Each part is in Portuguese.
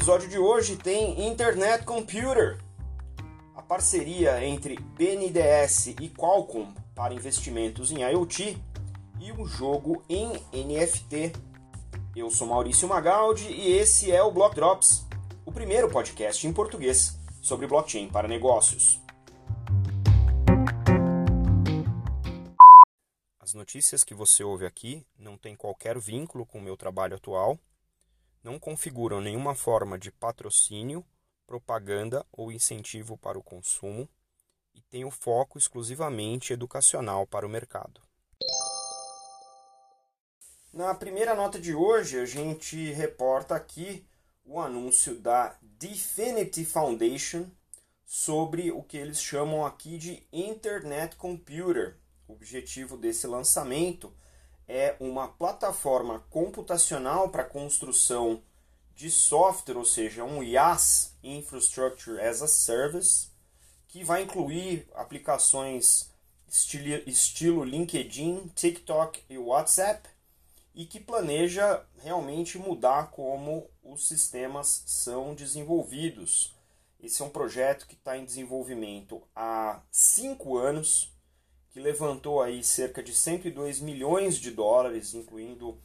episódio de hoje tem Internet Computer, a parceria entre BNDES e Qualcomm para investimentos em IoT e o jogo em NFT. Eu sou Maurício Magaldi e esse é o Block Drops, o primeiro podcast em português sobre blockchain para negócios. As notícias que você ouve aqui não têm qualquer vínculo com o meu trabalho atual não configuram nenhuma forma de patrocínio, propaganda ou incentivo para o consumo e têm o foco exclusivamente educacional para o mercado. Na primeira nota de hoje, a gente reporta aqui o anúncio da Definity Foundation sobre o que eles chamam aqui de Internet Computer. O objetivo desse lançamento é uma plataforma computacional para construção de software, ou seja, um IaaS, Infrastructure as a Service, que vai incluir aplicações estilo LinkedIn, TikTok e WhatsApp, e que planeja realmente mudar como os sistemas são desenvolvidos. Esse é um projeto que está em desenvolvimento há cinco anos que levantou aí cerca de 102 milhões de dólares, incluindo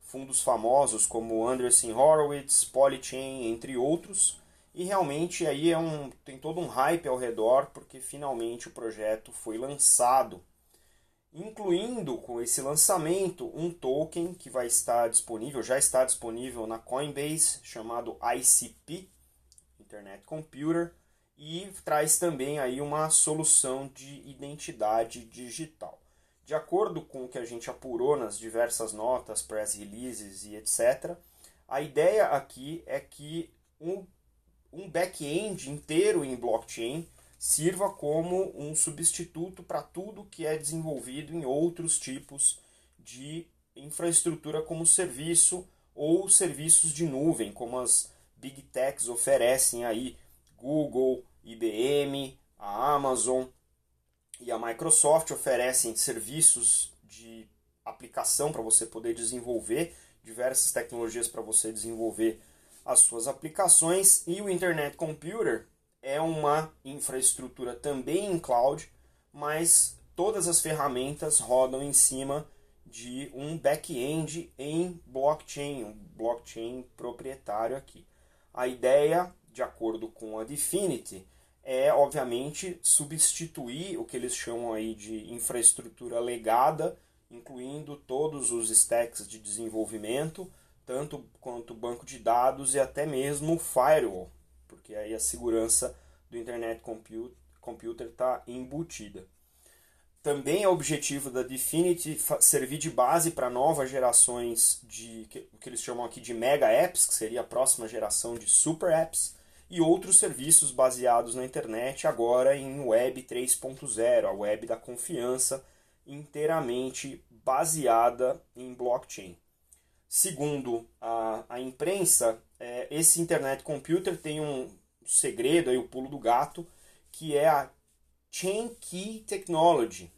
fundos famosos como Andreessen Horowitz, Polychain, entre outros. E realmente aí é um, tem todo um hype ao redor, porque finalmente o projeto foi lançado, incluindo com esse lançamento um token que vai estar disponível, já está disponível na Coinbase, chamado ICP, Internet Computer, e traz também aí uma solução de identidade digital. De acordo com o que a gente apurou nas diversas notas, press releases e etc., a ideia aqui é que um, um back-end inteiro em blockchain sirva como um substituto para tudo que é desenvolvido em outros tipos de infraestrutura como serviço ou serviços de nuvem, como as big techs oferecem aí, Google, IBM, a Amazon e a Microsoft oferecem serviços de aplicação para você poder desenvolver diversas tecnologias para você desenvolver as suas aplicações e o Internet Computer é uma infraestrutura também em cloud, mas todas as ferramentas rodam em cima de um back-end em blockchain, um blockchain proprietário aqui. A ideia, de acordo com a Definity, é, obviamente, substituir o que eles chamam aí de infraestrutura legada, incluindo todos os stacks de desenvolvimento, tanto quanto banco de dados e até mesmo firewall, porque aí a segurança do Internet Computer está embutida. Também é objetivo da Definity servir de base para novas gerações de o que eles chamam aqui de mega apps, que seria a próxima geração de super apps, e outros serviços baseados na internet, agora em Web 3.0, a web da confiança, inteiramente baseada em blockchain. Segundo a, a imprensa, é, esse Internet Computer tem um segredo, aí, o pulo do gato, que é a Chain Key Technology,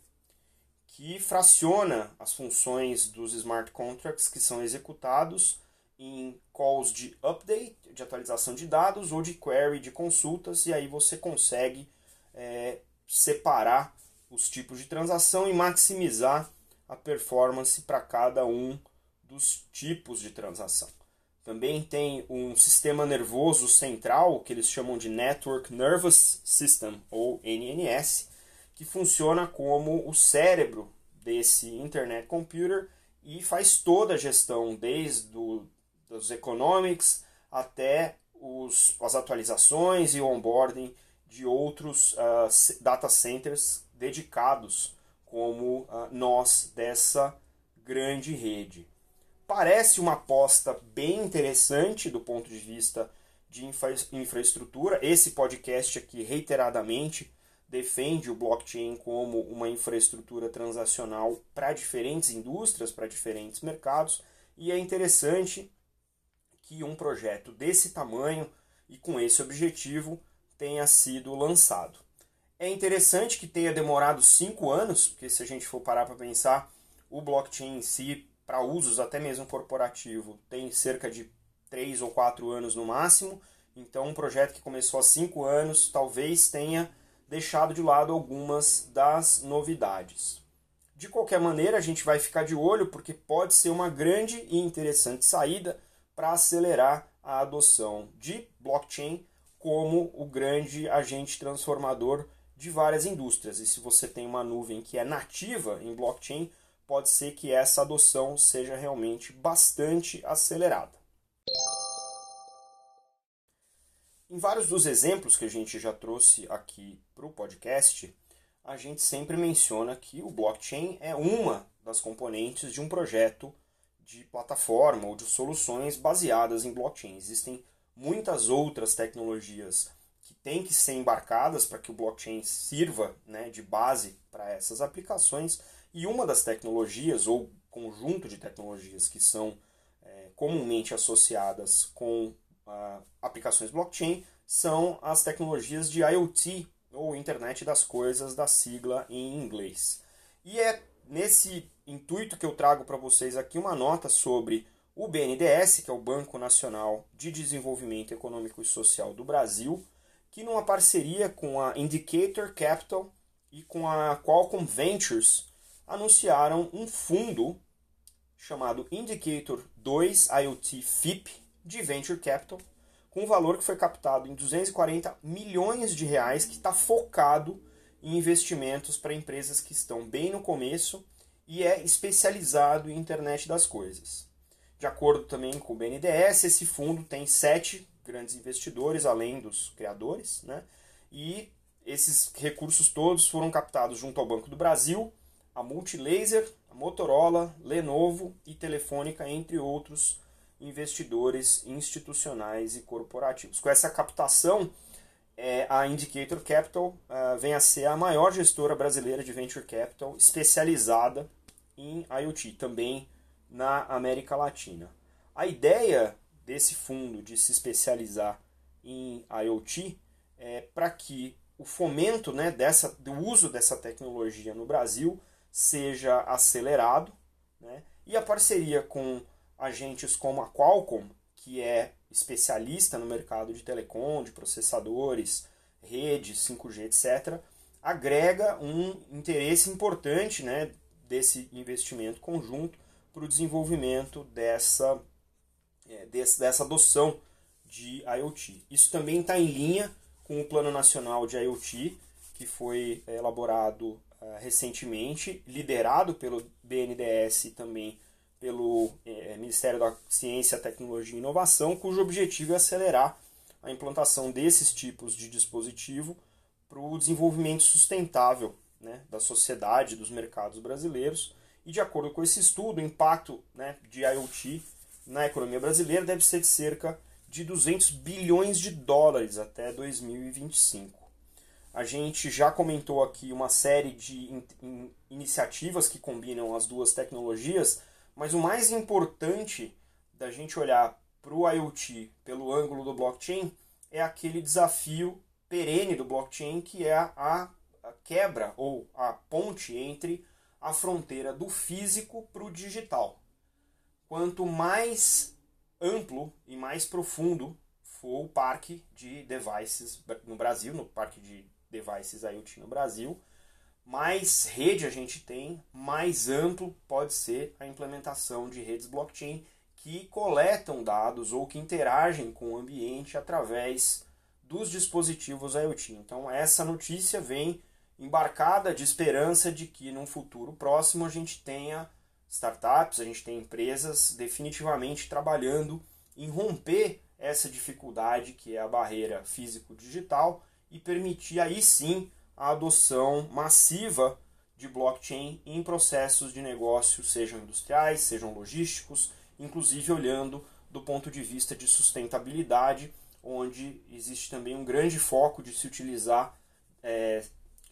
que fraciona as funções dos smart contracts que são executados em calls de update, de atualização de dados, ou de query de consultas, e aí você consegue é, separar os tipos de transação e maximizar a performance para cada um dos tipos de transação. Também tem um sistema nervoso central, que eles chamam de Network Nervous System, ou NNS, que funciona como o cérebro desse Internet Computer e faz toda a gestão, desde dos economics até os, as atualizações e o onboarding de outros uh, data centers dedicados como uh, nós dessa grande rede. Parece uma aposta bem interessante do ponto de vista de infra infraestrutura. Esse podcast aqui reiteradamente defende o blockchain como uma infraestrutura transacional para diferentes indústrias, para diferentes mercados, e é interessante que um projeto desse tamanho e com esse objetivo tenha sido lançado. É interessante que tenha demorado cinco anos, porque se a gente for parar para pensar, o blockchain em si, para usos até mesmo corporativo, tem cerca de três ou quatro anos no máximo. Então, um projeto que começou há cinco anos talvez tenha deixado de lado algumas das novidades. De qualquer maneira, a gente vai ficar de olho porque pode ser uma grande e interessante saída para acelerar a adoção de blockchain como o grande agente transformador de várias indústrias. E se você tem uma nuvem que é nativa em blockchain, pode ser que essa adoção seja realmente bastante acelerada. Em vários dos exemplos que a gente já trouxe aqui para o podcast, a gente sempre menciona que o blockchain é uma das componentes de um projeto de plataforma ou de soluções baseadas em blockchain. Existem muitas outras tecnologias que têm que ser embarcadas para que o blockchain sirva né, de base para essas aplicações. E uma das tecnologias, ou conjunto de tecnologias que são é, comumente associadas com ah, aplicações blockchain, são as tecnologias de IoT, ou Internet das Coisas, da sigla em inglês. E é nesse intuito que eu trago para vocês aqui uma nota sobre o BNDES, que é o Banco Nacional de Desenvolvimento Econômico e Social do Brasil, que numa parceria com a Indicator Capital e com a Qualcomm Ventures anunciaram um fundo chamado Indicator 2 IoT FIP de Venture Capital, com um valor que foi captado em 240 milhões de reais, que está focado em investimentos para empresas que estão bem no começo e é especializado em internet das coisas. De acordo também com o BNDES, esse fundo tem sete grandes investidores, além dos criadores, né? e esses recursos todos foram captados junto ao Banco do Brasil, a Multilaser, a Motorola, Lenovo e Telefônica, entre outros investidores institucionais e corporativos. Com essa captação, é, a Indicator Capital uh, vem a ser a maior gestora brasileira de venture capital especializada em IoT, também na América Latina. A ideia desse fundo de se especializar em IoT é para que o fomento né, dessa, do uso dessa tecnologia no Brasil seja acelerado né, e a parceria com agentes como a Qualcomm, que é especialista no mercado de telecom, de processadores, redes, 5G, etc., agrega um interesse importante né, desse investimento conjunto para o desenvolvimento dessa, é, desse, dessa adoção de IoT. Isso também está em linha com o Plano Nacional de IoT, que foi é, elaborado uh, recentemente, liderado pelo BNDES e também pelo é, Ministério da Ciência, Tecnologia e Inovação, cujo objetivo é acelerar a implantação desses tipos de dispositivo para o desenvolvimento sustentável né, da sociedade, dos mercados brasileiros. E de acordo com esse estudo, o impacto né, de IoT na economia brasileira deve ser de cerca de 200 bilhões de dólares até 2025. A gente já comentou aqui uma série de in in iniciativas que combinam as duas tecnologias, mas o mais importante da gente olhar para o IoT pelo ângulo do blockchain é aquele desafio perene do blockchain que é a, quebra ou a ponte entre a fronteira do físico para o digital. Quanto mais amplo e mais profundo for o parque de devices no Brasil, no parque de devices IoT no Brasil, mais rede a gente tem, mais amplo pode ser a implementação de redes blockchain que coletam dados ou que interagem com o ambiente através dos dispositivos IoT. Então, essa notícia vem embarcada de esperança de que num futuro próximo a gente tenha startups, a gente tem empresas definitivamente trabalhando em romper essa dificuldade que é a barreira físico-digital e permitir aí sim a adoção massiva de blockchain em processos de negócio, sejam industriais, sejam logísticos, inclusive olhando do ponto de vista de sustentabilidade, onde existe também um grande foco de se utilizar é,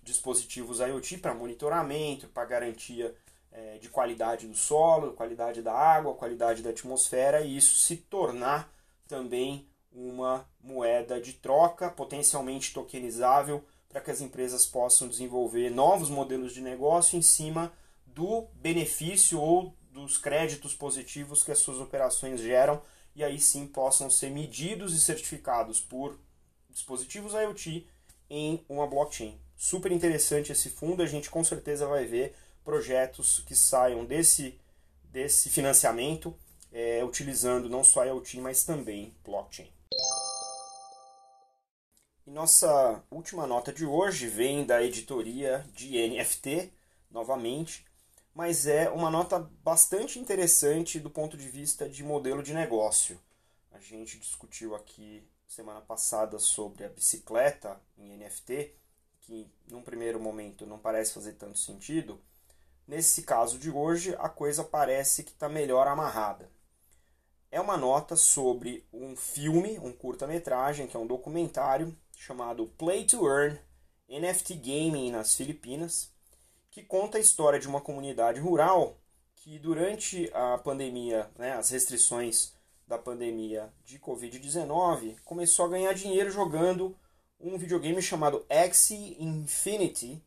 dispositivos IoT para monitoramento, para garantia é, de qualidade do solo, qualidade da água, qualidade da atmosfera, e isso se tornar também uma moeda de troca potencialmente tokenizável para que as empresas possam desenvolver novos modelos de negócio em cima do benefício ou dos créditos positivos que as suas operações geram e aí sim possam ser medidos e certificados por dispositivos IoT em uma blockchain. Super interessante esse fundo, a gente com certeza vai ver projetos que saiam desse, desse financiamento é, utilizando não só IoT, mas também blockchain. E nossa última nota de hoje vem da editoria de NFT, novamente, mas é uma nota bastante interessante do ponto de vista de modelo de negócio. A gente discutiu aqui semana passada sobre a bicicleta em NFT, que num primeiro momento não parece fazer tanto sentido. Nesse caso de hoje, a coisa parece que está melhor amarrada. É uma nota sobre um filme, um curta-metragem, que é um documentário chamado Play to Earn NFT Gaming nas Filipinas, que conta a história de uma comunidade rural que durante a pandemia, né, as restrições da pandemia de Covid-19, começou a ganhar dinheiro jogando um videogame chamado Axie Infinity,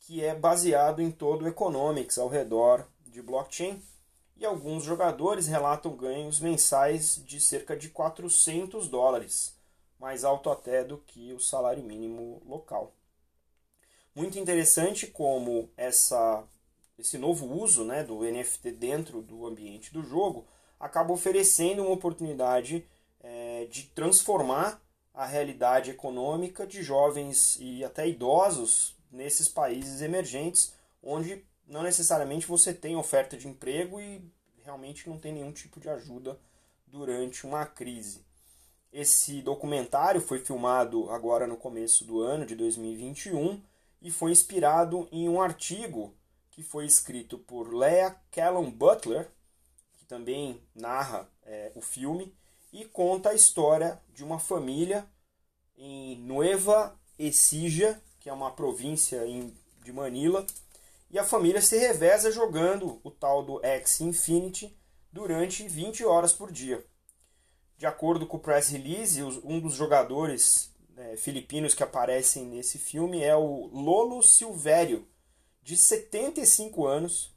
que é baseado em todo o economics ao redor de blockchain. E alguns jogadores relatam ganhos mensais de cerca de 400 dólares, mais alto até do que o salário mínimo local. Muito interessante como essa, esse novo uso né, do NFT dentro do ambiente do jogo acaba oferecendo uma oportunidade é, de transformar a realidade econômica de jovens e até idosos nesses países emergentes, onde não necessariamente você tem oferta de emprego e realmente não tem nenhum tipo de ajuda durante uma crise. Esse documentário foi filmado agora no começo do ano de 2021 e foi inspirado em um artigo que foi escrito por Leah Callum Butler, que também narra é, o filme, e conta a história de uma família em Nueva Ecija, que é uma província em, de Manila, e a família se reveza jogando o tal do X Infinity durante 20 horas por dia. De acordo com o press release, um dos jogadores é, filipinos que aparecem nesse filme é o Lolo Silvério, de 75 anos,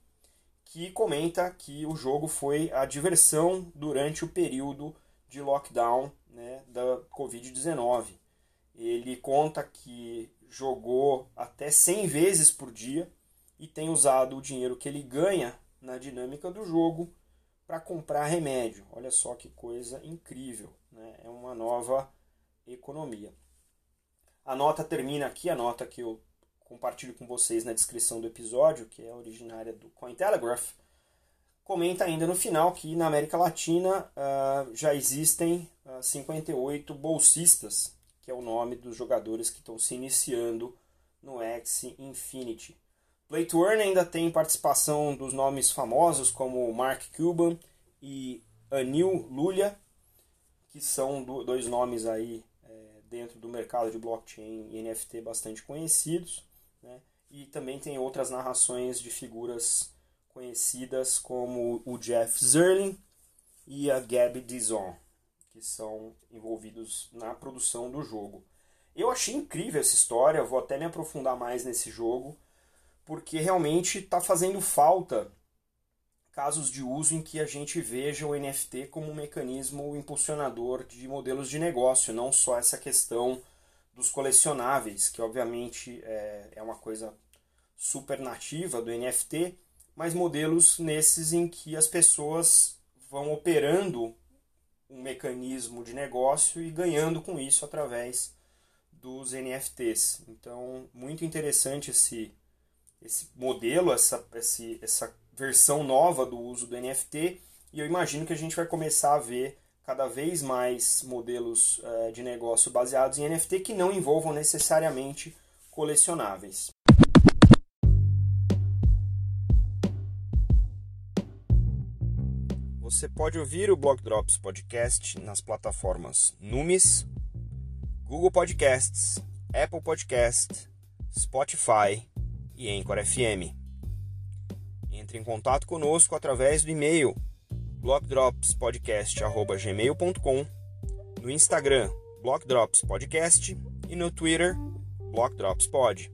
que comenta que o jogo foi a diversão durante o período de lockdown né, da Covid-19. Ele conta que jogou até 100 vezes por dia e tem usado o dinheiro que ele ganha na dinâmica do jogo para comprar remédio. Olha só que coisa incrível, né? é uma nova economia. A nota termina aqui, a nota que eu compartilho com vocês na descrição do episódio, que é originária do Cointelegraph, comenta ainda no final que na América Latina uh, já existem uh, ah, 58 bolsistas, que é o nome dos jogadores que estão se iniciando no X Infinity. Play to Earn ainda tem participação dos nomes famosos como Mark Cuban e Anil Lulia, que são dois nomes aí dentro do mercado de blockchain e NFT bastante conhecidos. Né? E também tem outras narrações de figuras conhecidas como o Jeff Zerlin e a Gabby Dizon, que são envolvidos na produção do jogo. Eu achei incrível essa história, vou até me aprofundar mais nesse jogo, porque realmente está fazendo falta casos de uso em que a gente veja o NFT como um mecanismo impulsionador de modelos de negócio, não só essa questão dos colecionáveis, que obviamente é, é uma coisa super nativa do NFT, mas modelos nesses em que as pessoas vão operando um mecanismo de negócio e ganhando com isso através dos NFTs. Então, muito interessante esse, esse modelo, essa, esse, essa versão nova do uso do NFT e eu imagino que a gente vai começar a ver cada vez mais modelos uh, de negócio baseados em NFT que não envolvam necessariamente colecionáveis. Você pode ouvir o Block Drops Podcast nas plataformas Numis, Google Podcasts, Apple Podcast, Spotify e Anchor FM. Entre em contato conosco através do e-mail blockdropspodcast.gmail.com, no Instagram blockdropspodcast e no Twitter blockdropspod.